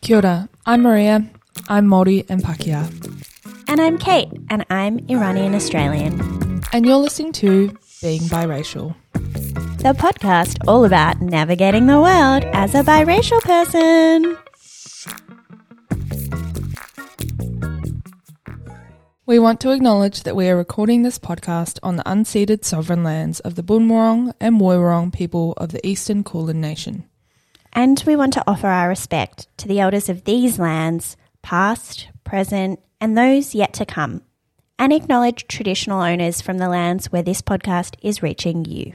Kia ora, I'm Maria. I'm Māori and Pakeha. And I'm Kate, and I'm Iranian Australian. And you're listening to Being Biracial. The podcast all about navigating the world as a biracial person. We want to acknowledge that we are recording this podcast on the unceded sovereign lands of the Boonwurrung and Woiwurrung people of the Eastern Kulin Nation. And we want to offer our respect to the elders of these lands, past, present, and those yet to come, and acknowledge traditional owners from the lands where this podcast is reaching you.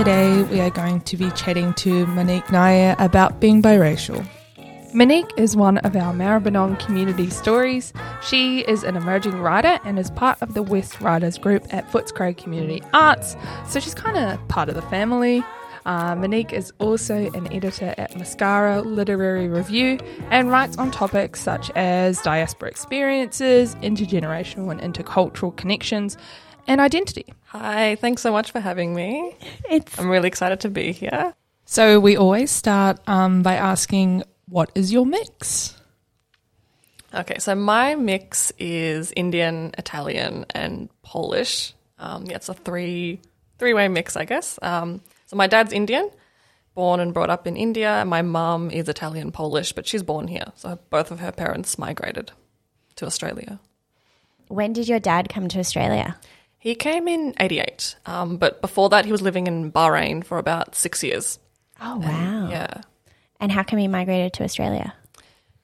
Today we are going to be chatting to Monique Nair about being biracial. Monique is one of our Maribyrnong community stories. She is an emerging writer and is part of the West Writers group at Footscray Community Arts, so she's kind of part of the family. Uh, Monique is also an editor at Mascara Literary Review and writes on topics such as diaspora experiences, intergenerational and intercultural connections, and identity. Hi, thanks so much for having me. It's I'm really excited to be here. So we always start um, by asking, what is your mix? Okay, so my mix is Indian, Italian, and Polish. Um, yeah, it's a three three way mix, I guess. Um, so my dad's Indian, born and brought up in India, and my mum is Italian Polish, but she's born here. So both of her parents migrated to Australia. when did your dad come to Australia? He came in '88, um, but before that, he was living in Bahrain for about six years. Oh, wow. Yeah. And how come he migrated to Australia?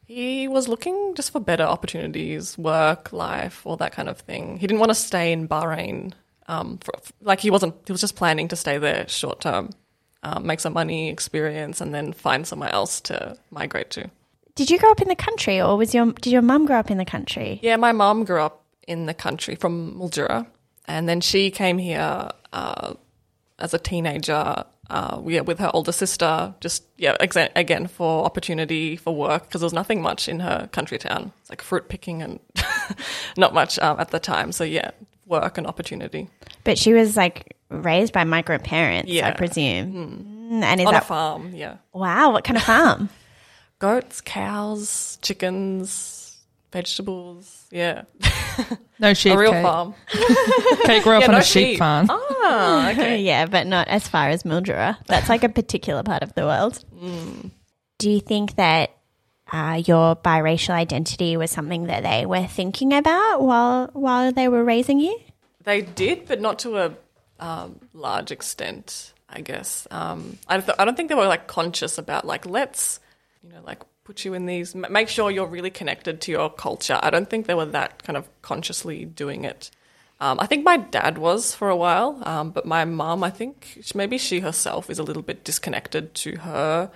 He was looking just for better opportunities, work, life, all that kind of thing. He didn't want to stay in Bahrain. Um, for, like he wasn't. He was just planning to stay there short term, um, make some money, experience, and then find somewhere else to migrate to. Did you grow up in the country, or was your did your mum grow up in the country? Yeah, my mom grew up in the country from Mildura, and then she came here uh, as a teenager. Uh, yeah, with her older sister, just yeah, exa- again for opportunity for work because there was nothing much in her country town. It's like fruit picking and not much um, at the time. So yeah, work and opportunity But she was like raised by migrant parents, I presume. Mm, And is on a that farm. Yeah, wow? What kind of farm? goats, cows, chickens, vegetables. Yeah, No sheep. a real Kate. farm. Kate grew up Yeah, on no a sheep, sheep. farm. Ah, okay. yeah, but not as far as Mildura. That's like a particular part of the world. Do you think that uh, your biracial identity was something that they were thinking about while while they were raising you? They did, but not to a um, large extent, I guess. Um, I, th- I don't think they were like conscious about like let's, you know, like put you in these, make sure you're really connected to your culture. I don't think they were that kind of consciously doing it. Um, I think my dad was for a while, um, but my mum, I think maybe she herself is a little bit disconnected to her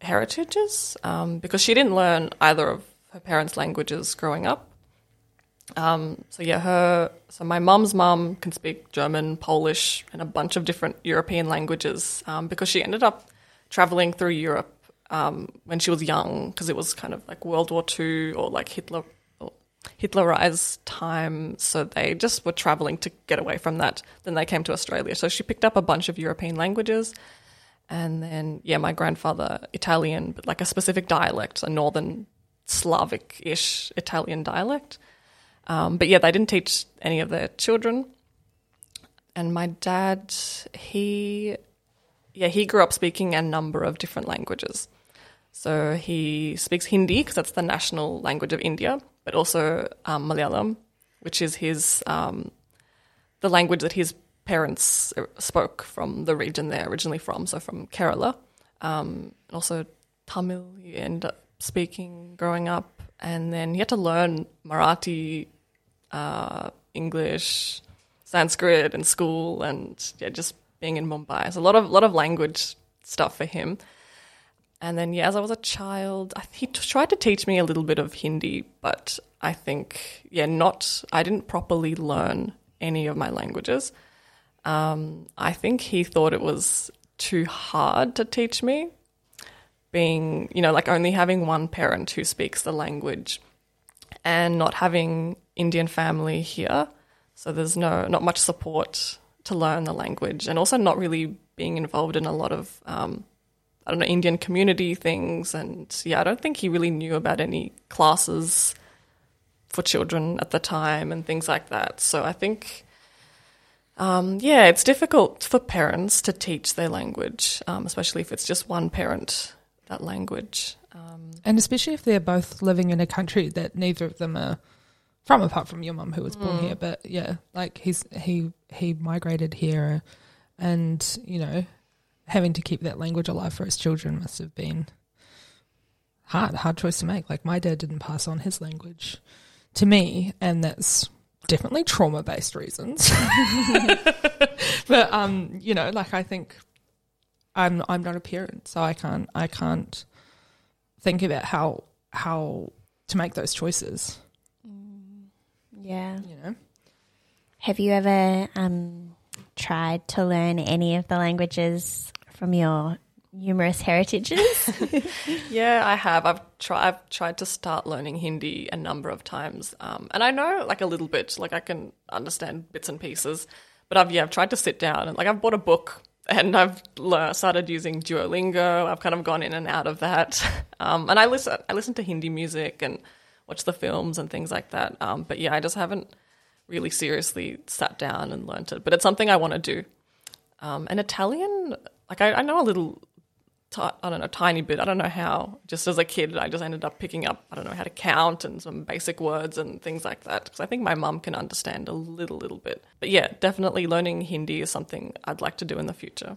heritages um, because she didn't learn either of her parents' languages growing up. Um, so yeah, her. So my mum's mum can speak German, Polish, and a bunch of different European languages um, because she ended up traveling through Europe um, when she was young because it was kind of like World War II or like Hitler or Hitlerized time. So they just were traveling to get away from that. Then they came to Australia. So she picked up a bunch of European languages. And then, yeah, my grandfather, Italian, but like a specific dialect, a northern Slavic ish Italian dialect. Um, but yeah, they didn't teach any of their children. And my dad, he, yeah, he grew up speaking a number of different languages. So he speaks Hindi because that's the national language of India, but also um, Malayalam, which is his um, the language that his parents uh, spoke from the region they're originally from, so from Kerala. Um, also Tamil he ended up speaking growing up, and then he had to learn Marathi, uh, English, Sanskrit in school, and yeah, just being in Mumbai. So a lot of lot of language stuff for him. And then, yeah, as I was a child, he tried to teach me a little bit of Hindi, but I think, yeah, not, I didn't properly learn any of my languages. Um, I think he thought it was too hard to teach me, being, you know, like only having one parent who speaks the language and not having Indian family here. So there's no, not much support to learn the language and also not really being involved in a lot of, um, I don't know, Indian community things. And yeah, I don't think he really knew about any classes for children at the time and things like that. So I think, um, yeah, it's difficult for parents to teach their language, um, especially if it's just one parent that language. Um, And especially if they're both living in a country that neither of them are from, apart from your mum who was born here. But yeah, like he's he he migrated here, and you know, having to keep that language alive for his children must have been hard, hard choice to make. Like my dad didn't pass on his language to me, and that's definitely trauma based reasons. but um, you know, like I think I'm I'm not a parent, so I can't I can't think about how how to make those choices. Yeah. You know, Have you ever um, tried to learn any of the languages from your numerous heritages? Yeah, I have. I've tried. I've tried to start learning Hindi a number of times, um, and I know like a little bit. Like I can understand bits and pieces, but I've yeah, I've tried to sit down and like I've bought a book and I've lear- started using Duolingo. I've kind of gone in and out of that, um, and I listen. I listen to Hindi music and watch the films and things like that. Um, but yeah, I just haven't really seriously sat down and learnt it. But it's something I want to do. Um, and Italian, like I, I know a little I don't know, tiny bit. I don't know how. Just as a kid, I just ended up picking up, I don't know, how to count and some basic words and things like that. Because I think my mum can understand a little, little bit. But yeah, definitely learning Hindi is something I'd like to do in the future.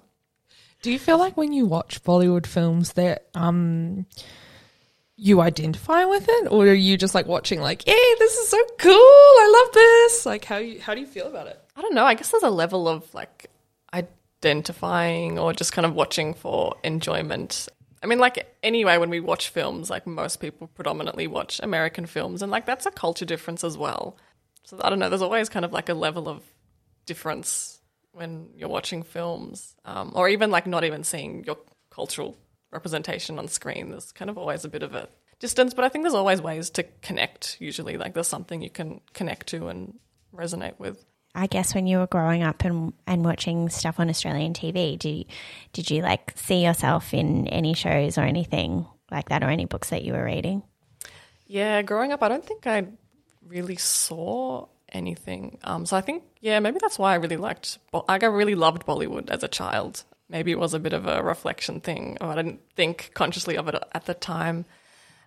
do you feel like when you watch Bollywood films that um you identify with it, or are you just like watching like, hey, this is so cool, I love this? Like, how you how do you feel about it? I don't know. I guess there's a level of like identifying or just kind of watching for enjoyment. I mean, like, anyway, when we watch films, like, most people predominantly watch American films, and like, that's a culture difference as well. So I don't know, there's always kind of like a level of difference when you're watching films, um, or even like not even seeing your cultural representation on screen. There's kind of always a bit of a distance, but I think there's always ways to connect, usually. Like, there's something you can connect to and resonate with. I guess when you were growing up and and watching stuff on Australian TV, did you, did you like see yourself in any shows or anything like that, or any books that you were reading? Yeah, growing up, I don't think I really saw anything. Um, so I think, yeah, maybe that's why I really liked, like, I really loved Bollywood as a child. Maybe it was a bit of a reflection thing, or I didn't think consciously of it at the time.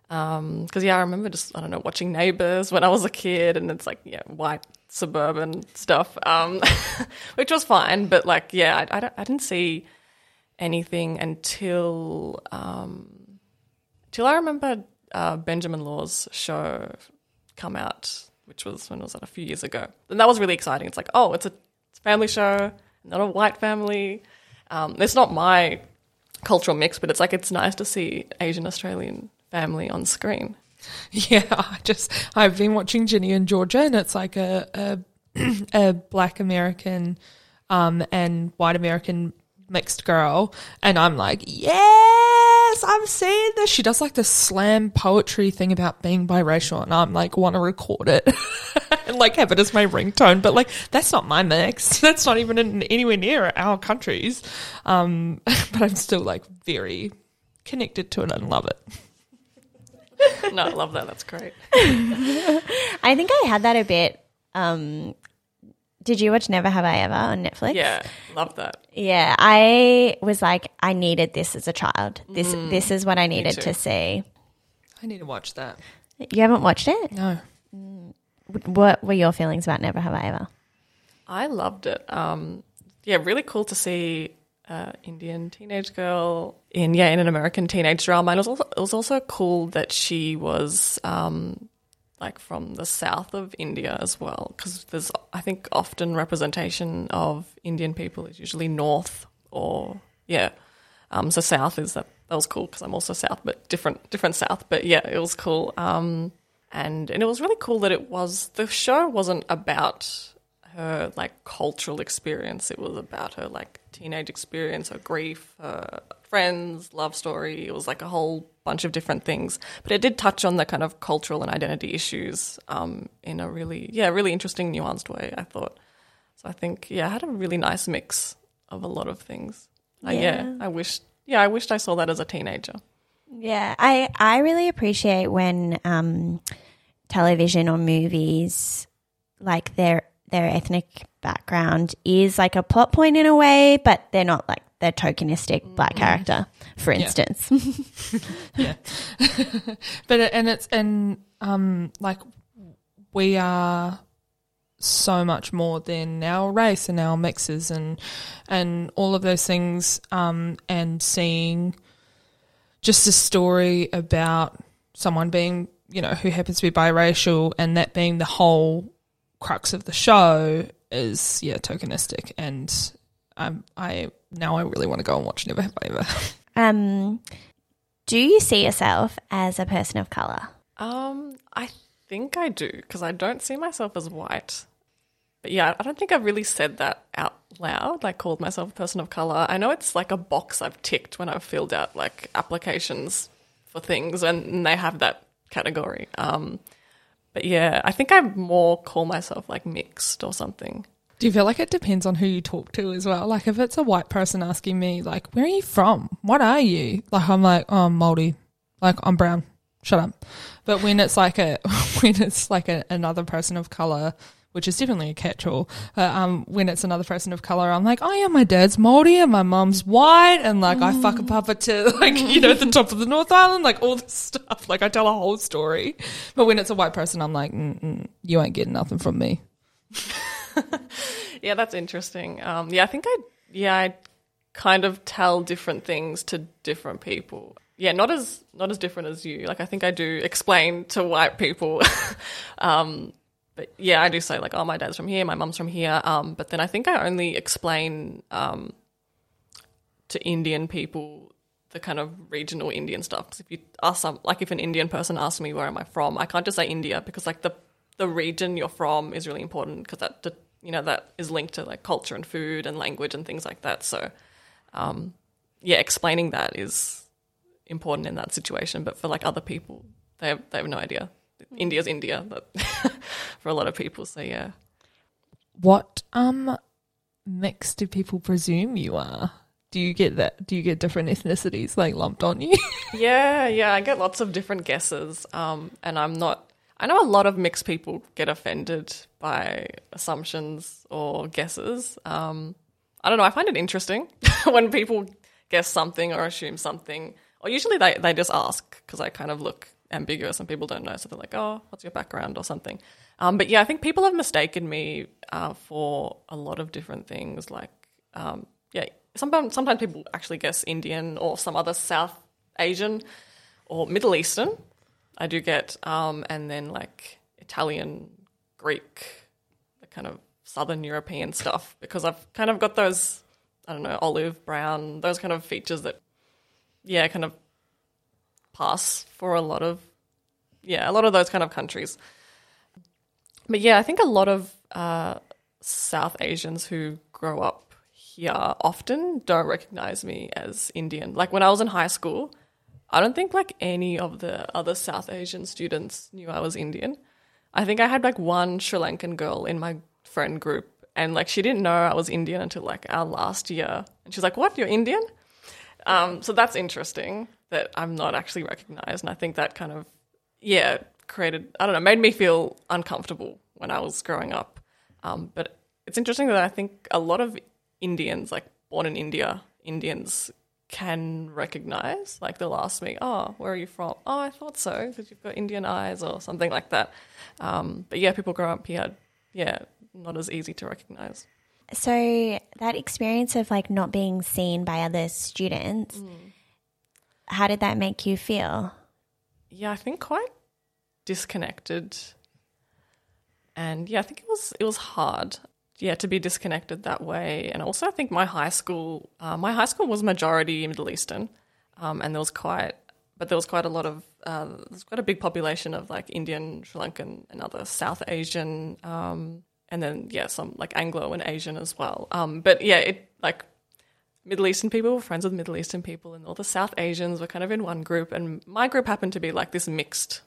Because, yeah, I remember just, I don't know, watching Neighbours when I was a kid, and it's like, yeah, white suburban stuff, um, which was fine. But, like, yeah, I, I, I didn't see anything until um, till I remember uh, Benjamin Law's show come out, which was when was that a few years ago, and that was really exciting. It's like, oh, it's a, it's a family show, not a white family. Um, it's not my cultural mix, but it's like it's nice to see Asian Australian family on screen. Yeah, I just I've been watching Ginny and Georgia, and it's like a a, a black American um, and white American mixed girl, and I'm like, yes, I'm seeing this. She does like this slam poetry thing about being biracial, and I'm like, want to record it and like have it as my ringtone, but like that's not my mix. That's not even in anywhere near our countries. Um, but I'm still like very connected to it and love it. no, I love that. That's great. I think I had that a bit. Um, did you watch Never Have I Ever on Netflix? Yeah, love that. Yeah, I was like, I needed this as a child. This this is what I needed to see. I need to watch that. You haven't watched it? No. What were your feelings about Never Have I Ever? I loved it. Um, yeah, really cool to see uh, Indian teenage girl in yeah in an American teenage drama, it was also, it was also cool that she was um, like from the south of India as well, because there's I think often representation of Indian people is usually north or yeah, um, so south is that that was cool because I'm also south, but different different south, but yeah, it was cool. Um, and and it was really cool that it was the show wasn't about her like cultural experience. It was about her like teenage experience, her grief, her friends, love story. It was like a whole bunch of different things. But it did touch on the kind of cultural and identity issues um, in a really, yeah, really interesting, nuanced way. I thought. So I think, yeah, I had a really nice mix of a lot of things. Uh, yeah. Yeah. I wish, yeah, I wished I saw that as a teenager. Yeah, I I really appreciate when um, television or movies like their their ethnic background is like a plot point in a way, but they're not like the tokenistic black character, for instance. yeah. But and it's and um like we are so much more than our race and our mixes and and all of those things um and seeing just a story about someone being you know who happens to be biracial and that being the whole crux of the show is yeah tokenistic and um, I now I really want to go and watch Never Have I Ever. um, do you see yourself as a person of color? Um, I think I do because I don't see myself as white. But yeah, I don't think I've really said that out loud, like called myself a person of color. I know it's like a box I've ticked when I've filled out like applications for things and they have that category. Um, but yeah, I think I more call myself like mixed or something. Do you feel like it depends on who you talk to as well? Like if it's a white person asking me, like, where are you from? What are you? Like I'm like, oh, I'm Māori. Like I'm brown. Shut up. But when it's like a when it's like a, another person of color, which is definitely a catch-all. Uh, um, when it's another person of color, I'm like, oh yeah, my dad's Māori and my mum's white, and like I whakapapa to like you know the top of the North Island, like all this stuff. Like I tell a whole story. But when it's a white person, I'm like, you ain't getting nothing from me. Yeah, that's interesting. Um, yeah, I think I yeah I kind of tell different things to different people. Yeah, not as not as different as you. Like I think I do explain to white people. um, but yeah, I do say like, oh, my dad's from here, my mum's from here. Um, but then I think I only explain um, to Indian people the kind of regional Indian stuff. 'Cause if you ask some, like if an Indian person asks me where am I from, I can't just say India because like the the region you're from is really important because that you know that is linked to like culture and food and language and things like that. So, um, yeah, explaining that is important in that situation. But for like other people, they have, they have no idea. India's India, but for a lot of people, so yeah. What um mix do people presume you are? Do you get that? Do you get different ethnicities like lumped on you? Yeah, yeah, I get lots of different guesses, um, and I'm not. I know a lot of mixed people get offended by assumptions or guesses. Um, I don't know. I find it interesting when people guess something or assume something, or usually they they just ask because I kind of look ambiguous and people don't know, so they're like, "Oh, what's your background?" or something. Um, but yeah, I think people have mistaken me uh, for a lot of different things. Like, um, yeah, sometimes sometimes people actually guess Indian or some other South Asian or Middle Eastern. I do get, um, and then like Italian, Greek, the kind of Southern European stuff because I've kind of got those, I don't know, olive brown, those kind of features that, yeah, kind of pass for a lot of, yeah, a lot of those kind of countries. But yeah, I think a lot of uh, South Asians who grow up here often don't recognize me as Indian. Like when I was in high school, I don't think like any of the other South Asian students knew I was Indian. I think I had like one Sri Lankan girl in my friend group, and like she didn't know I was Indian until like our last year, and she's like, "What? You're Indian?" Um, so that's interesting that I'm not actually recognized, and I think that kind of yeah created I don't know made me feel uncomfortable when I was growing up. Um, but it's interesting that I think a lot of Indians, like born in India, Indians can recognize. Like they'll ask me, "Oh, where are you from?" "Oh, I thought so because you've got Indian eyes," or something like that. Um, but yeah, people grow up here, yeah, not as easy to recognize. So that experience of like not being seen by other students, how did that make you feel? yeah, I think quite disconnected. And yeah, I think it was it was hard. Yeah, to be disconnected that way. And also, I think my high school, uh, my high school was majority Middle Eastern, um, and there was quite, but there was quite a lot of, uh, there's quite a big population of like Indian, Sri Lankan, and other South Asian um, and then yeah, some like Anglo and Asian as well. Um, but yeah, it like Middle Eastern people were friends with Middle Eastern people, and all the South Asians were kind of in one group, and my group happened to be like this mixed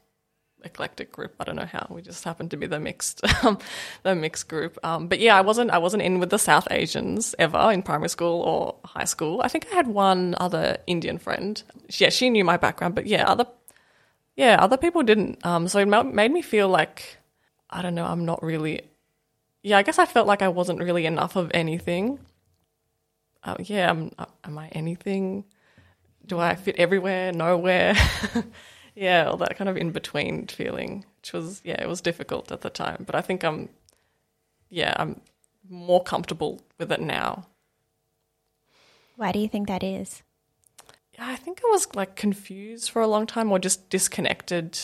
eclectic group. I don't know how we just happened to be the mixed, um, the mixed group. Um, but yeah, I wasn't I wasn't in with the South Asians ever in primary school or high school. I think I had one other Indian friend. Yeah, she knew my background, but yeah, other yeah other people didn't. Um, so it made me feel like I don't know. I'm not really. Yeah, I guess I felt like I wasn't really enough of anything. Uh, yeah, am, am I anything? Do I fit everywhere? Nowhere? yeah, all that kind of in between feeling, which was yeah, it was difficult at the time. But I think I'm, yeah, I'm more comfortable with it now. Why do you think that is? Yeah, I think I was like confused for a long time, or just disconnected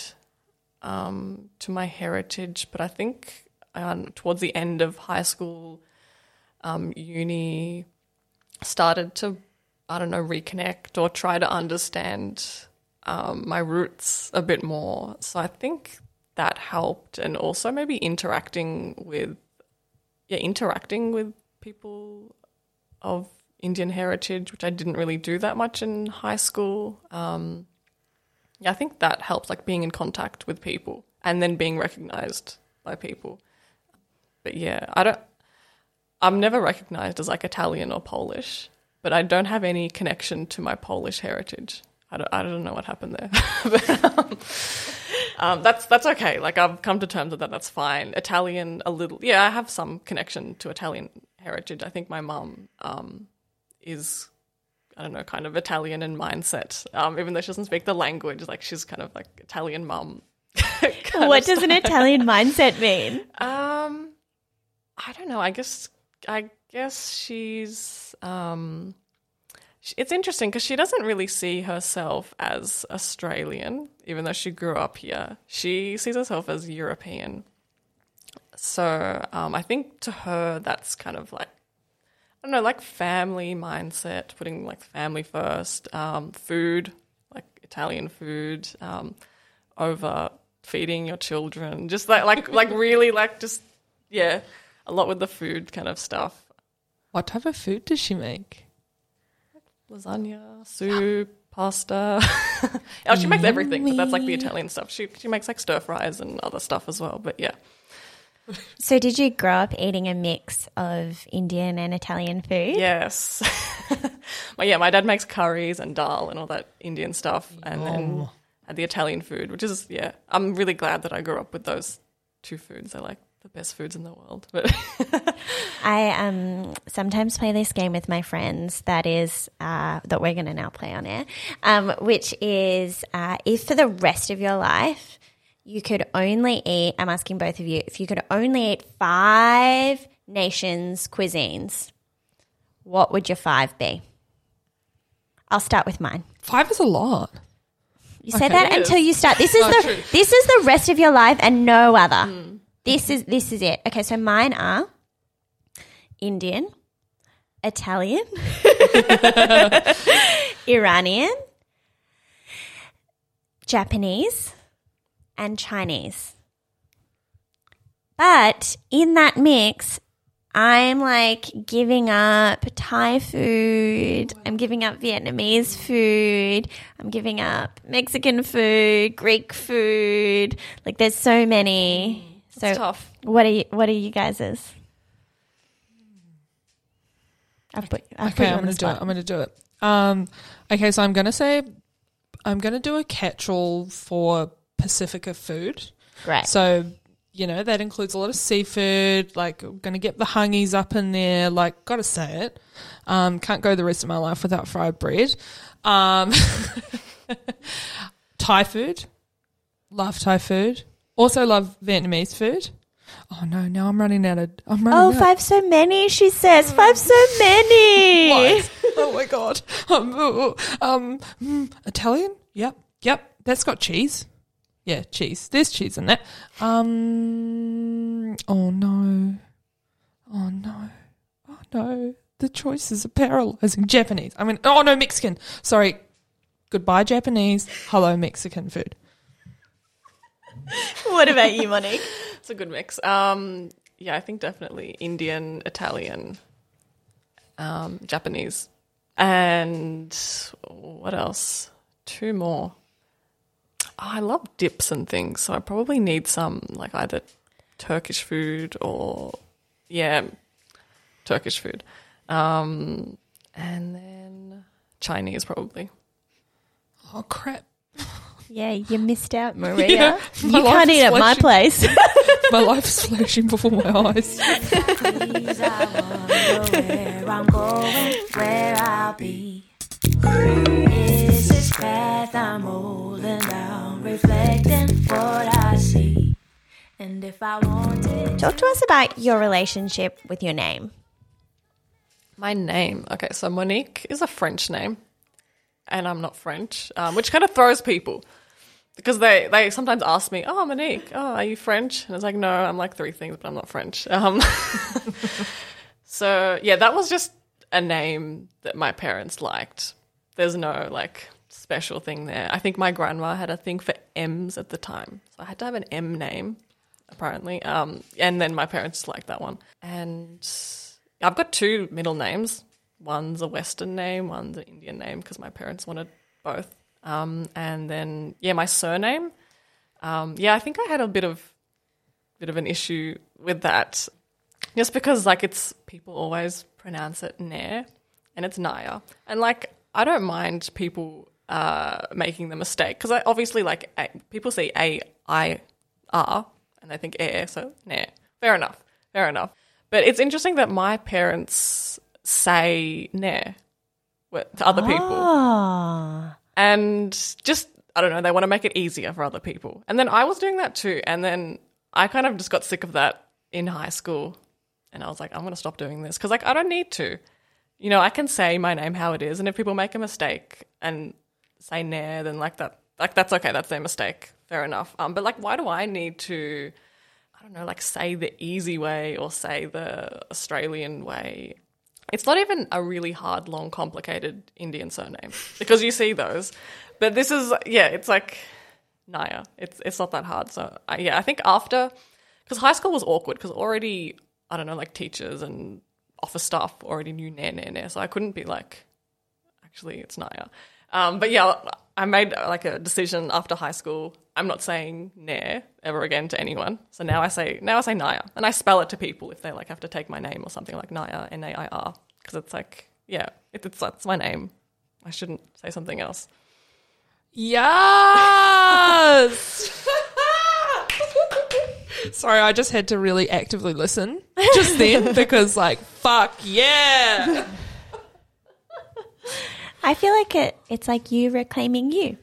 um, to my heritage. But I think um, towards the end of high school, um, uni, started to I don't know reconnect or try to understand um, my roots a bit more. So I think that helped, and also maybe interacting with yeah interacting with people of Indian heritage, which I didn't really do that much in high school. Um, yeah, I think that helps, like being in contact with people and then being recognized by people. But yeah, I don't. I'm never recognized as like Italian or Polish, but I don't have any connection to my Polish heritage. I don't, I don't know what happened there. but, um, um, that's that's okay. Like I've come to terms with that. That's fine. Italian, a little. Yeah, I have some connection to Italian heritage. I think my mum um, is, I don't know, kind of Italian in mindset. Um, even though she doesn't speak the language, like she's kind of like Italian mum. What does an Italian mindset mean? um, I don't know. I guess I guess she's um, it's interesting because she doesn't really see herself as Australian, even though she grew up here. She sees herself as European. So um, I think to her that's kind of like I don't know, like family mindset, putting like family first, um, food, like Italian food, um, over feeding your children, just like like like really like just yeah, a lot with the food kind of stuff. What type of food does she make? Lasagna, soup, pasta. oh, she makes everything, but that's like the Italian stuff. She she makes like stir fries and other stuff as well. But yeah, So, did you grow up eating a mix of Indian and Italian food? yes. but yeah, my dad makes curries and dal and all that Indian stuff, and then had the Italian food, which is yeah. I'm really glad that I grew up with those two foods. They're like the best foods in the world. But I um sometimes play this game with my friends that is uh, that we're going to now play on air, um, which is uh, if for the rest of your life you could only eat. I'm asking both of you if you could only eat five nations' cuisines, what would your five be? I'll start with mine. Five is a lot. You say Okay. that until you start. This is Oh, the true. this is the rest of your life and no other. This is this is it. Okay, so mine are Indian, Italian, Iranian, Japanese, and Chinese. But in that mix, I'm like giving up Thai food. I'm giving up Vietnamese food. I'm giving up Mexican food, Greek food. Like there's so many. So it's tough. what are you, what are you guys's? I've put, I've put Okay, you I'm gonna do it. I'm gonna do it. Um, okay, so I'm gonna say I'm gonna do a catch-all for Pacifica food. Great. So you know that includes a lot of seafood. Like, I'm gonna get the hungies up in there. Like, gotta say it. Um, can't go the rest of my life without fried bread. Um, Thai food. Love Thai food. Also love Vietnamese food. Oh no! Now I'm running out of. I'm running Oh, out. five so many, she says. Five so many. What? oh my god. Um, uh, um, mm, Italian? Yep. Yep. That's got cheese. Yeah, cheese. There's cheese in that. Um. Oh no. Oh no. Oh no. The choices are paralyzing. Japanese. I mean, oh no, Mexican. Sorry. Goodbye, Japanese. Hello, Mexican food. What about you, Monique? It's a good mix. Um, yeah, I think definitely Indian, Italian, um, Japanese, and what else? Two more. Oh, I love dips and things, so I probably need some like either Turkish food or yeah, Turkish food, um, and then Chinese probably. Oh crap! Yeah, you missed out, Maria. my you can't is eat at my place. My life is flashing before my eyes. Please, I wonder where I'm going, where I'll be. Is this path I'm holding down, reflecting what I see? And if I wanted Talk to us about your relationship with your name. My name. Okay, so Monique is a French name, and I'm not French, um, which kind of throws people because they, they sometimes ask me, "Oh, Monique, oh, are you French?" And it's like, "No, I'm like three things, but I'm not French." Um, so yeah, that was just a name that my parents liked. There's no like special thing there. I think my grandma had a thing for M's at the time, so I had to have an M name apparently. Um, and then my parents liked that one. And I've got two middle names. One's a Western name, one's an Indian name because my parents wanted both. Um, and then yeah, my surname. Um, yeah, I think I had a bit of bit of an issue with that, just because like it's people always pronounce it Nair, and it's Naya, and like I don't mind people uh, making the mistake because I obviously like a, people say A I R and they think air, so Nair. Fair enough, fair enough. But it's interesting that my parents say Nair to other people Oh. And just I don't know, they want to make it easier for other people. And then I was doing that too, and then I kind of just got sick of that in high school, and I was like, I'm going to stop doing this because like I don't need to. You know, I can say my name how it is, and if people make a mistake and say Nair, then like that, like that's okay, that's their mistake, fair enough. Um, but like, why do I need to? I don't know, like say the easy way or say the Australian way. It's not even a really hard, long, complicated Indian surname because you see those. But this is, yeah, it's like Naya. It's it's not that hard. So I, yeah, I think after because high school was awkward because already I don't know, like teachers and office staff already knew Nair Nair Nair, so I couldn't be like, actually, it's Naya. Um, but yeah, I made like a decision after high school. I'm not saying Nair ever again to anyone. So now I say now I say Naya, and I spell it to people if they like have to take my name or something like Naya N A I R because it's like yeah, it, it's that's my name. I shouldn't say something else. Yes. Sorry, I just had to really actively listen just then because, like, fuck yeah. I feel like it, it's like you reclaiming you.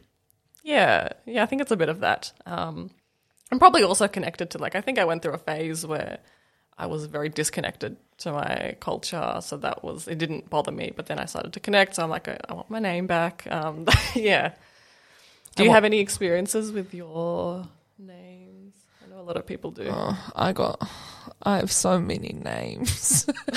Yeah, yeah, I think it's a bit of that. Um, I'm probably also connected to like I think I went through a phase where I was very disconnected to my culture, so that was it didn't bother me. But then I started to connect, so I'm like, I, I want my name back. Um, yeah. Do you want- have any experiences with your names? I know a lot of people do. Oh, I got, I have so many names.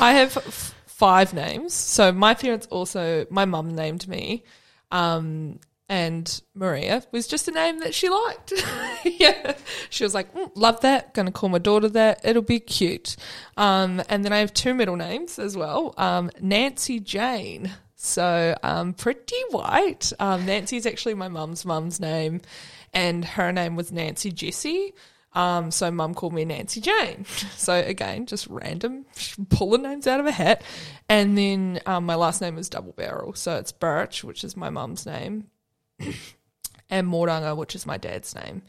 I have f- five names. So my parents also, my mum named me, um, and Maria was just a name that she liked. yeah, she was like, mm, love that. Going to call my daughter that. It'll be cute. Um, and then I have two middle names as well. Um, Nancy Jane. So um, pretty white. Um, is actually my mum's mum's name, and her name was Nancy Jessie. Um, so mum called me Nancy Jane. So again, just random, pulling names out of a hat. And then um, my last name is Double Barrel, so it's Birch, which is my mum's name, and Morunga, which is my dad's name.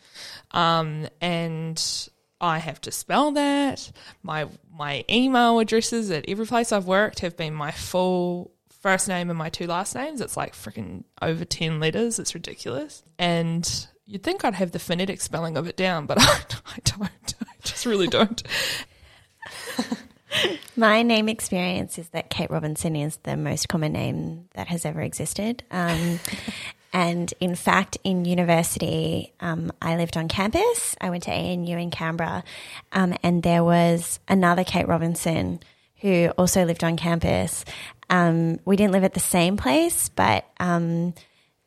Um, and I have to spell that. My my email addresses at every place I've worked have been my full first name and my two last names. It's like freaking over ten letters. It's ridiculous. And you'd think I'd have the phonetic spelling of it down, but I, I don't. I just really don't. My name experience is that Kate Robinson is the most common name that has ever existed. Um, and in fact, in university, um, I lived on campus. I went to ANU in Canberra, um, and there was another Kate Robinson who also lived on campus. Um, we didn't live at the same place, but um,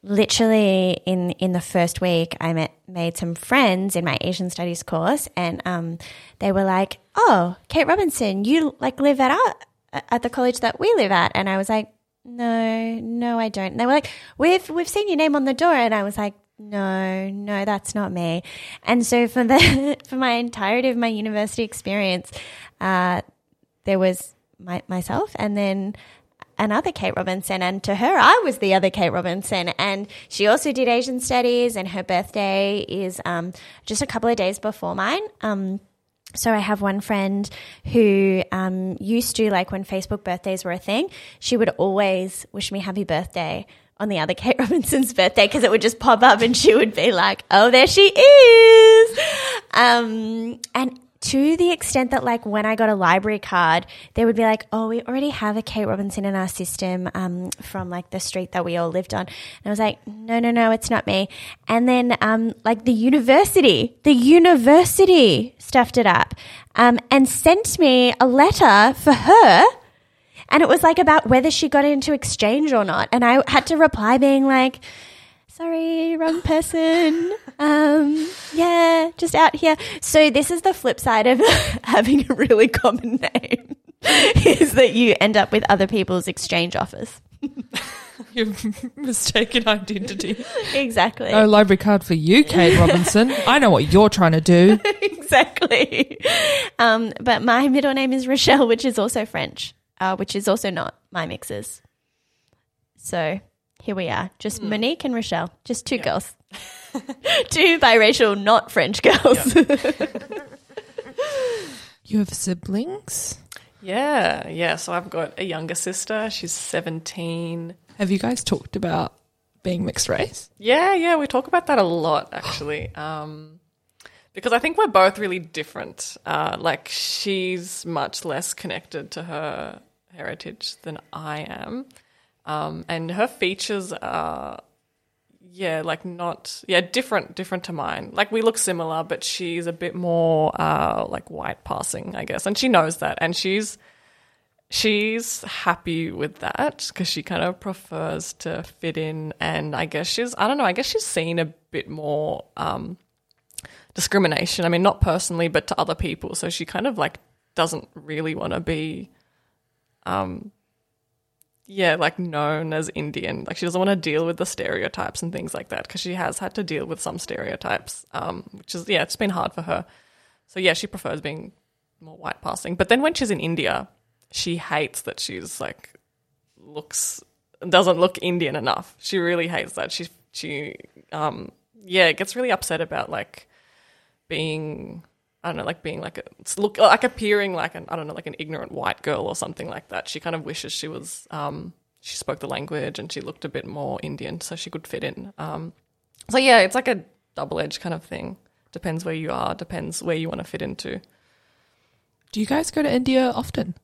literally in in the first week I met made some friends in my Asian studies course and um they were like, "Oh, Kate Robinson, you like live at our at the college that we live at." And I was like, "No, no, I don't." And they were like, "We've we've seen your name on the door." And I was like, "No, no, that's not me." And so for the for my entirety of my university experience, uh there was my, myself and then another Kate Robinson. And to her, I was the other Kate Robinson. And she also did Asian studies, and her birthday is um, just a couple of days before mine. Um, so I have one friend who um, used to like when Facebook birthdays were a thing. She would always wish me happy birthday on the other Kate Robinson's birthday because it would just pop up and she would be like, "Oh, there she is," um, and to the extent that like when I got a library card, they would be like, "Oh, we already have a Kate Robinson in our system um, from like the street that we all lived on." And I was like, "No, no, no, it's not me." And then um, like the university, the university stuffed it up um, and sent me a letter for her. And it was like about whether she got into exchange or not. And I had to reply being like, sorry, wrong person. Um, yeah, just out here. So this is the flip side of having a really common name is that you end up with other people's exchange offers. Your mistaken identity. Exactly. No library card for you, Kate Robinson. I know what you're trying to do. exactly. Um, but my middle name is Rochelle, which is also French, uh, which is also not my mixes. So here we are, just Monique and Rochelle, just two girls, two biracial, not French girls. You have siblings? Yeah, yeah. So I've got a younger sister. She's 17. Have you guys talked about being mixed race? Yeah, yeah. We talk about that a lot, actually. Um, because I think we're both really different. Uh, like, she's much less connected to her heritage than I am. Um, and her features are, yeah, like not, yeah, different, different to mine. Like, we look similar, but she's a bit more, uh, like white passing, I guess. And she knows that. And she's, she's happy with that because she kind of prefers to fit in and i guess she's i don't know i guess she's seen a bit more um, discrimination i mean not personally but to other people so she kind of like doesn't really want to be um yeah like known as indian like she doesn't want to deal with the stereotypes and things like that because she has had to deal with some stereotypes um which is yeah it's been hard for her so yeah she prefers being more white passing but then when she's in india she hates that she's like looks doesn't look Indian enough. She really hates that. She she um yeah gets really upset about like being I don't know like being like a look like appearing like an I don't know like an ignorant white girl or something like that. She kind of wishes she was um she spoke the language and she looked a bit more Indian so she could fit in. Um so yeah, it's like a double edged kind of thing. Depends where you are. Depends where you want to fit into. Do you guys go to India often?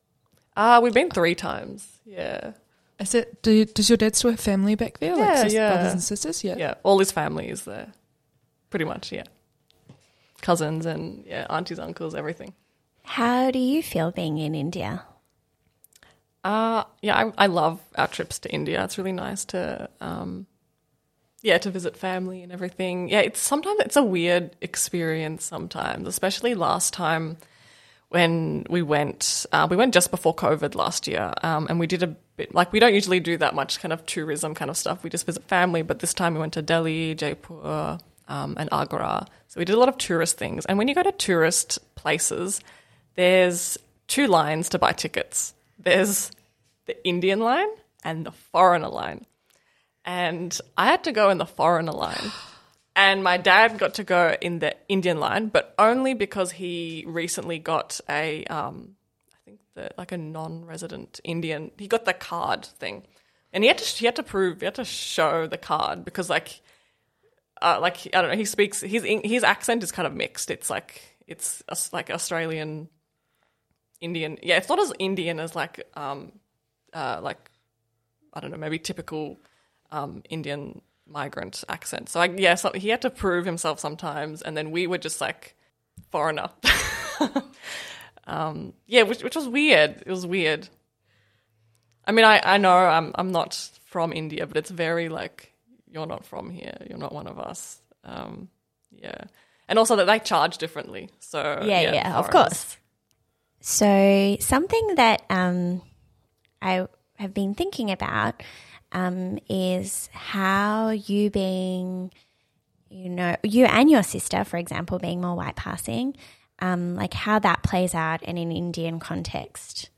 Uh, we've been three times. Yeah. Is it? Do, does your dad still have family back there? like Yeah, sis- yeah. brothers and sisters? Yeah. Yeah. All his family is there. Pretty much, yeah. Cousins and yeah, aunties, uncles, everything. How do you feel being in India? Uh yeah, I, I love our trips to India. It's really nice to um yeah, to visit family and everything. Yeah, it's sometimes it's a weird experience sometimes, especially last time when we went uh, we went just before covid last year um, and we did a bit like we don't usually do that much kind of tourism kind of stuff we just visit family but this time we went to delhi jaipur um, and agra. So we did a lot of tourist things. And when you go to tourist places there's two lines to buy tickets. There's the indian line and the foreigner line. And i had to go in the foreigner line. And my dad got to go in the Indian line, but only because he recently got a, um, I think the like a non-resident Indian. He got the card thing, and he had to he had to prove he had to show the card because like, uh, like I don't know. He speaks his his accent is kind of mixed. It's like it's a- like Australian, Indian. Yeah, it's not as Indian as like um, uh, like I don't know, maybe typical um, Indian migrant accent. So I, yeah, so he had to prove himself sometimes, and then we were just like foreigner. um, yeah, which which was weird. It was weird. I mean, I, I know I'm I'm not from India, but it's very like you're not from here. You're not one of us. Um, yeah, and also that they charge differently. So yeah, yeah, of course. So something that um, I have been thinking about um, is how you being, you know, you and your sister, for example, being more white passing, um, like how that plays out in an Indian context.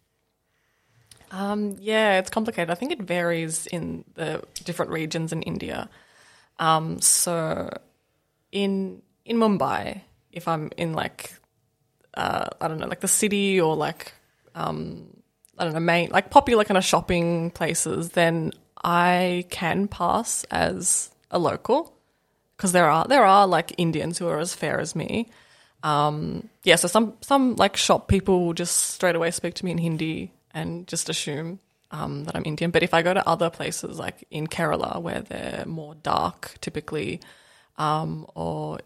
Um, yeah, it's complicated. I think it varies in the different regions in India. Um, so in in Mumbai, if I'm in like uh, I don't know, like the city or like um, I don't know, main like popular kind of shopping places, then I can pass as a local because there are there are like Indians who are as fair as me. Um, yeah, so some some like shop people will just straight away speak to me in Hindi and just assume um, that I'm Indian. But if I go to other places like in Kerala where they're more dark, typically, um, or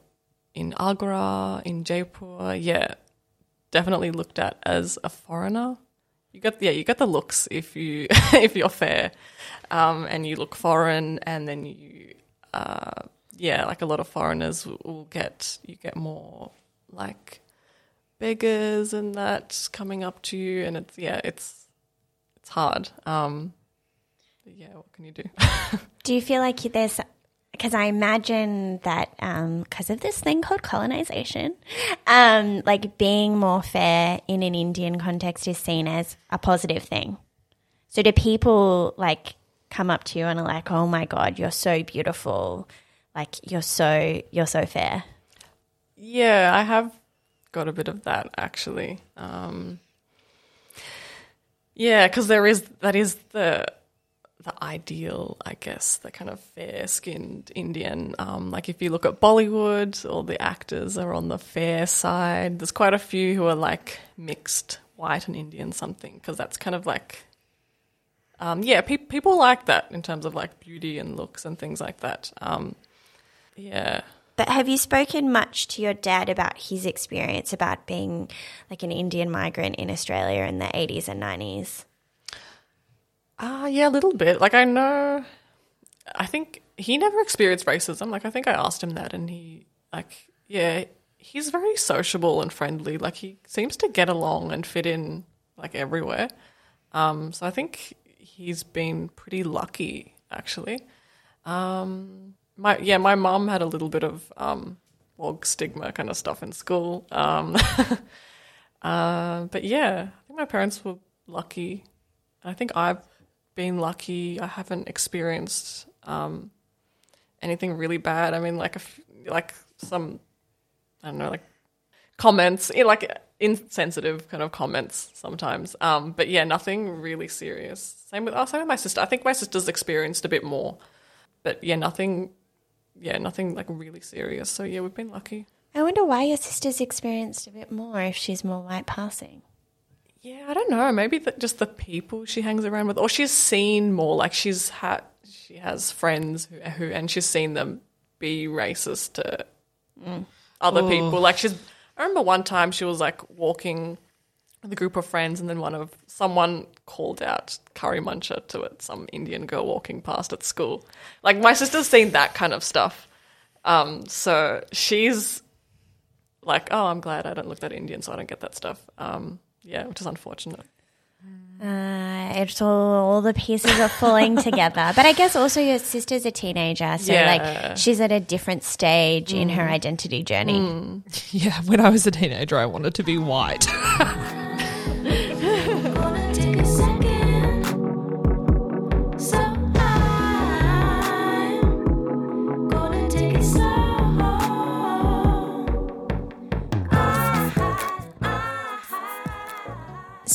in Agra, in Jaipur, yeah, definitely looked at as a foreigner. You get yeah, you get the looks if you if you're fair, um, and you look foreign, and then you uh, yeah, like a lot of foreigners will get you get more like beggars and that coming up to you, and it's yeah, it's it's hard. Um, yeah, what can you do? Do you feel like there's because I imagine that because of this thing called colonization, um, like being more fair in an Indian context is seen as a positive thing. So do people like come up to you and are like, "Oh my god, you're so beautiful, like you're so you're so fair." Yeah, I have got a bit of that actually. Um, yeah, because there is that is the the ideal, I guess, the kind of fair skinned Indian. Um, like if you look at Bollywood, all the actors are on the fair side. There's quite a few who are like mixed white and Indian something because that's kind of like. Um, yeah, pe- people like that in terms of like beauty and looks and things like that. Um, yeah. But have you spoken much to your dad about his experience about being like an Indian migrant in Australia in the 80s and 90s? Uh, yeah, a little bit. Like, I know, I think he never experienced racism. Like, I think I asked him that, and he, like, yeah, he's very sociable and friendly. Like, he seems to get along and fit in, like, everywhere. Um, so I think he's been pretty lucky, actually. Um, my yeah, my mum had a little bit of um, stigma kind of stuff in school. Um, uh, but yeah, I think my parents were lucky. I think I've been lucky. I haven't experienced um, anything really bad. I mean, like like some I don't know, like comments, eh, like insensitive kind of comments sometimes. Um, but yeah, nothing really serious. Same with oh, same with my sister. I think my sister's experienced a bit more, but yeah, nothing. Yeah, nothing like really serious. So yeah, we've been lucky. I wonder why your sister's experienced a bit more if she's more white passing. Yeah, I don't know. Maybe the, just the people she hangs around with, or she's seen more. Like she's had, she has friends who, who and she's seen them be racist to mm, other people. Like she's. I remember one time she was like walking with a group of friends, and then one of someone called out curry muncher to it. Some Indian girl walking past at school. Like my sister's seen that kind of stuff. Um, so she's like, oh, I'm glad I don't look that Indian, so I don't get that stuff. Um, yeah, which is unfortunate. Uh, it's all, all the pieces are falling together. But I guess also your sister's a teenager, so Yeah. like she's at a different stage in her identity journey. Yeah, when I was a teenager, I wanted to be white.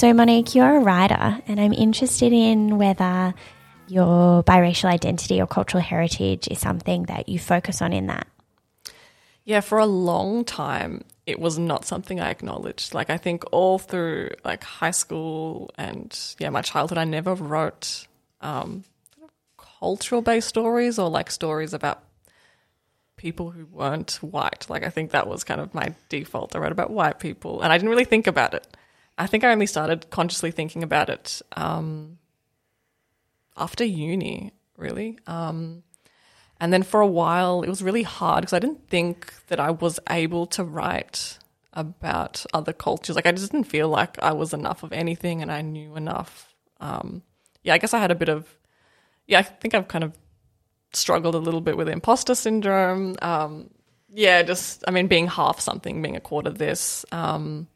So, Monique, you're a writer, and I'm interested in whether your biracial identity or cultural heritage is something that you focus on in that. Yeah, for a long time, it was not something I acknowledged. Like I think all through like high school and yeah, my childhood, I never wrote um, cultural based stories or like stories about people who weren't white. Like I think that was kind of my default. I wrote about white people, and I didn't really think about it. I think I only started consciously thinking about it um, after uni, really. Um, And then for a while, it was really hard because I didn't think that I was able to write about other cultures. Like I just didn't feel like I was enough of anything and I knew enough. Um, yeah, I guess I had a bit of, yeah, I think I've kind of struggled a little bit with imposter syndrome. Um, yeah, just, I mean, being half something, being a quarter this, um,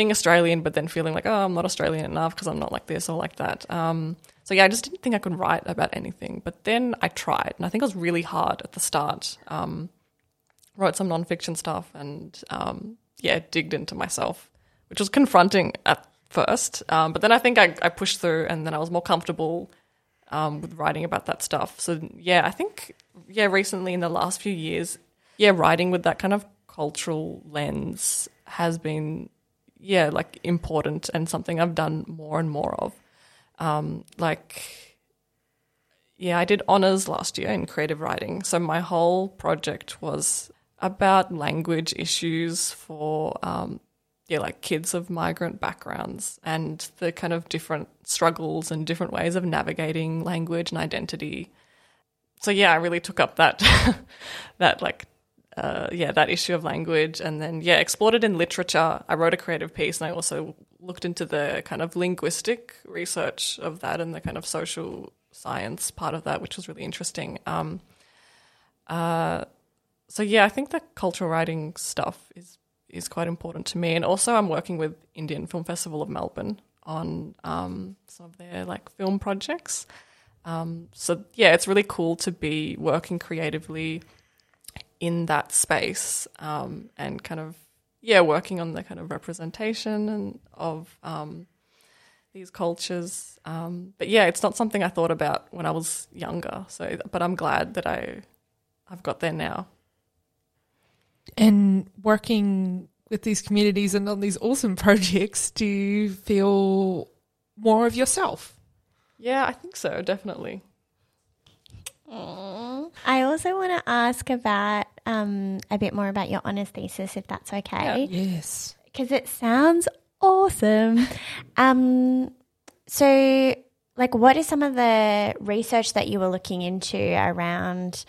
being Australian, but then feeling like, oh, I'm not Australian enough because I'm not like this or like that. Um, so yeah, I just didn't think I could write about anything. But then I tried, and I think it was really hard at the start. Um, wrote some nonfiction stuff, and um, yeah, digged into myself, which was confronting at first. Um, but then I think I, I pushed through, and then I was more comfortable um, with writing about that stuff. So yeah, I think yeah, recently in the last few years, yeah, writing with that kind of cultural lens has been yeah like important and something I've done more and more of. Um, like yeah, I did honors last year in creative writing, so my whole project was about language issues for um, yeah, like kids of migrant backgrounds and the kind of different struggles and different ways of navigating language and identity. So yeah, I really took up that that like uh, yeah that issue of language and then yeah explored it in literature. I wrote a creative piece and I also looked into the kind of linguistic research of that and the kind of social science part of that, which was really interesting. Um, uh, so yeah, I think the cultural writing stuff is is quite important to me, and also I'm working with Indian Film Festival of Melbourne on um, some of their like film projects. Um, so yeah, it's really cool to be working creatively in that space um, and kind of yeah working on the kind of representation and of um, these cultures. Um, but yeah, it's not something I thought about when I was younger. So, but I'm glad that I I've got there now. And working with these communities and on these awesome projects, do you feel more of yourself? Yeah, I think so, definitely. I also want to ask about um, a bit more about your honours thesis, if that's okay. Yes. because it sounds awesome. Um, so, like, what is some of the research that you were looking into around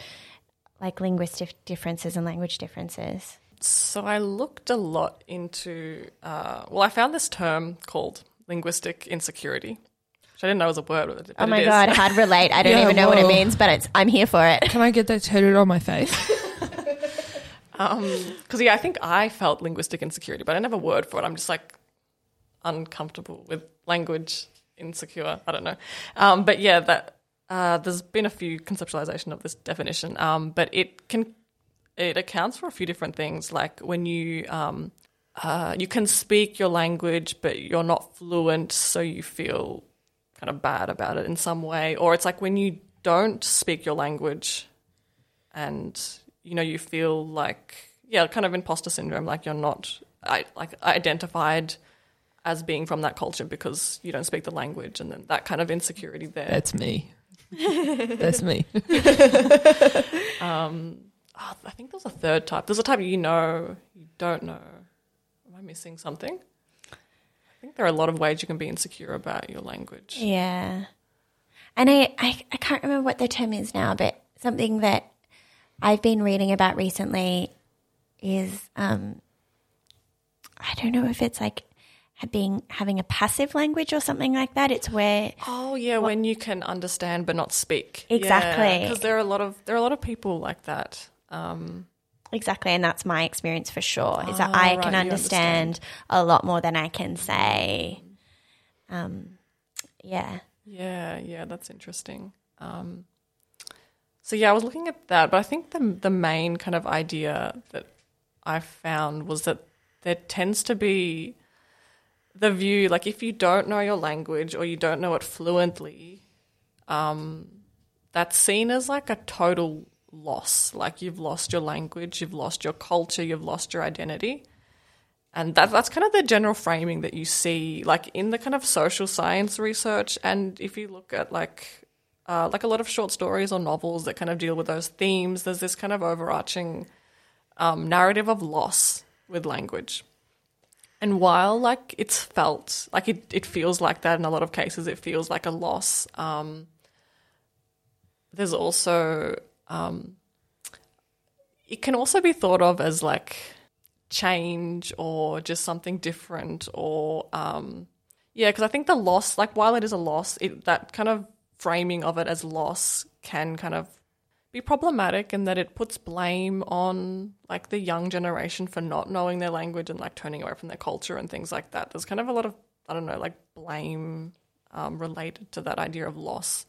like linguistic differences and language differences? So I looked a lot into, uh, well, I found this term called linguistic insecurity, I didn't know was a word. But Oh my it is. god, hard relate. I don't Yeah, even know what it whoa. means, but it's I'm here for it. Can I get that tattooed on my face? Because yeah, I think I felt linguistic insecurity, but I didn't have a word for it. I'm just like uncomfortable with language insecure. I don't know. Um, but yeah, that uh, there's been a few conceptualization of this definition, um, but it can it accounts for a few different things, like when you um, uh, you can speak your language, but you're not fluent, so you feel kind of bad about it in some way, or it's like when you don't speak your language and you know you feel like yeah kind of imposter syndrome like you're not I, like identified as being from that culture because you don't speak the language and then that kind of insecurity there. That's me. That's me. Um, oh, i think there's a third type. There's a type you know you don't know. Am i missing something think there are a lot of ways you can be insecure about your language Yeah. And I, I, I can't remember what the term is now, but something that I've been reading about recently is um, I don't know if it's like being having a passive language or something like that. It's where Oh yeah, when you can understand but not speak. Exactly. Because there are a lot of there are a lot of people like that. Um, exactly, and that's my experience for sure. Is that Oh, I right, can you understand, a lot more than I can say. Um, yeah. Yeah, yeah, that's interesting. Um, so yeah, I was looking at that, but I think the the main kind of idea that I found was that there tends to be the view like if you don't know your language or you don't know it fluently, um, that's seen as like a total loss. Like you've lost your language, you've lost your culture, you've lost your identity. And that, that's kind of the general framing that you see, like in the kind of social science research. And if you look at like, uh, like a lot of short stories or novels that kind of deal with those themes, there's this kind of overarching um, narrative of loss with language. And while like it's felt like it, it feels like that in a lot of cases, it feels like a loss. Um, there's also um, it can also be thought of as like change or just something different or um, yeah because i think the loss like while it is a loss it, that kind of framing of it as loss can kind of be problematic in that it puts blame on like the young generation for not knowing their language and like turning away from their culture and things like that. There's kind of a lot of i don't know like blame um, related to that idea of loss.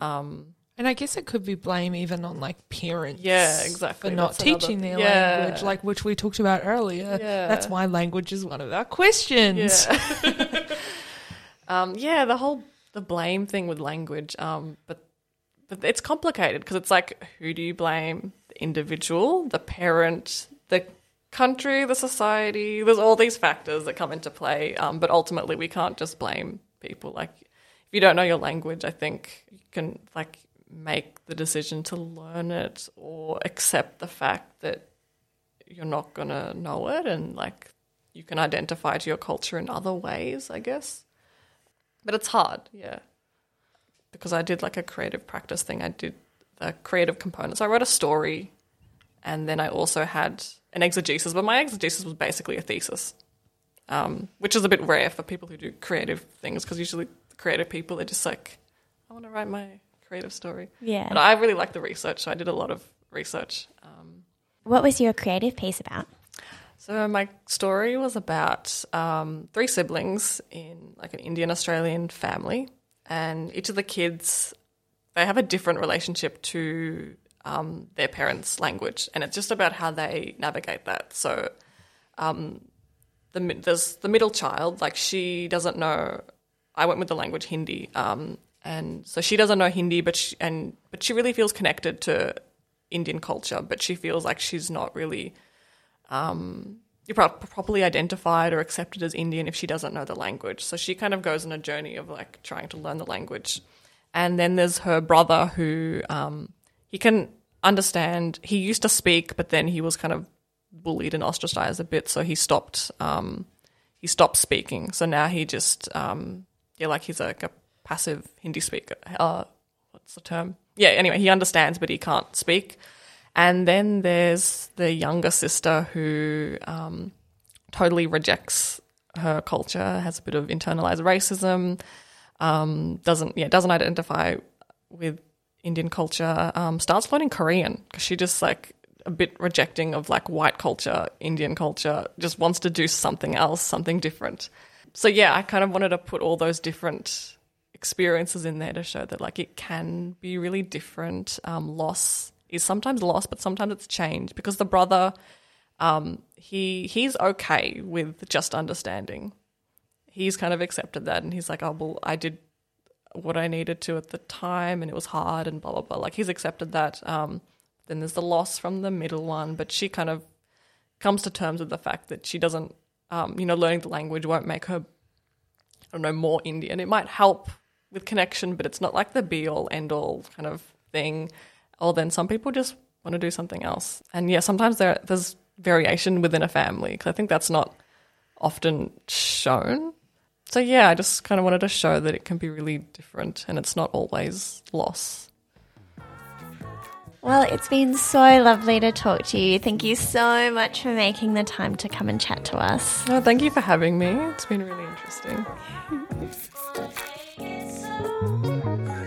Um, And I guess it could be blame even on like parents. Yeah, exactly. For not That's another- teaching their Yeah. language, like which we talked about earlier. Yeah. That's why language is one of our questions. Yeah. um, yeah, the whole the blame thing with language, um, but but it's complicated because it's like who do you blame? The individual, the parent, the country, the society. There's all these factors that come into play, um, but ultimately we can't just blame people. Like if you don't know your language, I think you can like make the decision to learn it or accept the fact that you're not gonna know it and like you can identify to your culture in other ways, I guess. But it's hard, yeah. Because I did like a creative practice thing. I did the creative components. I wrote a story and then I also had an exegesis, but my exegesis was basically a thesis, um, which is a bit rare for people who do creative things because usually creative people are just like, I want to write my creative story. Yeah. But I really like the research, so I did a lot of research. Um, What was your creative piece about? so my story was about um, three siblings in like an Indian Australian family, and each of the kids they have a different relationship to um, their parents' language, and it's just about how they navigate that. So, um, the there's the middle child, like she doesn't know. I went with the language Hindi, um, and so she doesn't know Hindi, but she, and but she really feels connected to Indian culture, but she feels like she's not really um, pro- properly identified or accepted as Indian if she doesn't know the language. So she kind of goes on a journey of like trying to learn the language. And then there's her brother who um, he can understand. He used to speak, but then he was kind of bullied and ostracized a bit, so he stopped. Um, he stopped speaking. So now he just um, yeah, like he's like a passive Hindi speaker. Uh, what's the term? Yeah. Anyway, he understands, but he can't speak. And then there's the younger sister who um, totally rejects her culture, has a bit of internalized racism, um, doesn't yeah doesn't identify with Indian culture, um, starts learning Korean because she just like a bit rejecting of like white culture, Indian culture, just wants to do something else, something different. So yeah, I kind of wanted to put all those different experiences in there to show that like it can be really different. Um, loss is sometimes loss, but sometimes it's change because the brother, um, he he's okay with just understanding. He's kind of accepted that, and he's like, oh well, I did what I needed to at the time, and it was hard, and blah blah blah. Like he's accepted that. Um, then there's the loss from the middle one, but she kind of comes to terms with the fact that she doesn't, um, you know, learning the language won't make her, I don't know, more Indian. It might help with connection, but it's not like the be all end all kind of thing. Or then some people just want to do something else. And yeah, sometimes there there's variation within a family because I think that's not often shown. So yeah, I just kind of wanted to show that it can be really different and it's not always loss. Well, it's been so lovely to talk to you. Thank you so much for making the time to come and chat to us. No, thank you for having me. It's been really interesting.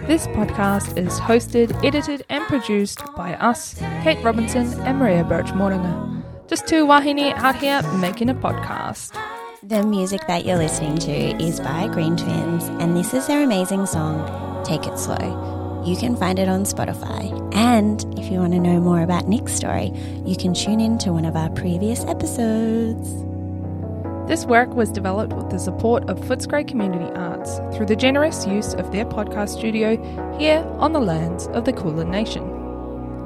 This podcast is hosted, edited, and produced by us, Kate Robinson and Maria Birch Morunga. Just two wahine out here making a podcast. The music that you're listening to is by Green Twins, and this is their amazing song, Take It Slow. You can find it on Spotify. And if you want to know more about Nick's story, you can tune in to one of our previous episodes. This work was developed with the support of Footscray Community Arts through the generous use of their podcast studio here on the lands of the Kulin Nation.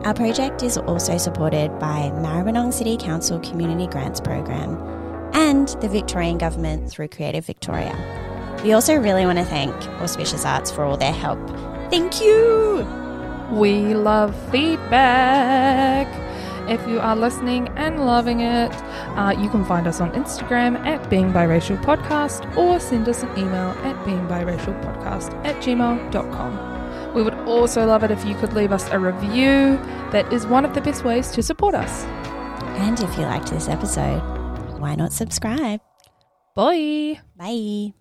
Our project is also supported by Maribyrnong City Council Community Grants Program and the Victorian Government through Creative Victoria. We also really want to thank Auspicious Arts for all their help. Thank you! We love feedback. If you are listening and loving it, uh, you can find us on Instagram at Being Biracial Podcast or send us an email at beingbiracialpodcast at gmail.com. We would also love it if you could leave us a review. That is one of the best ways to support us. And if you liked this episode, why not subscribe? Bye. Bye.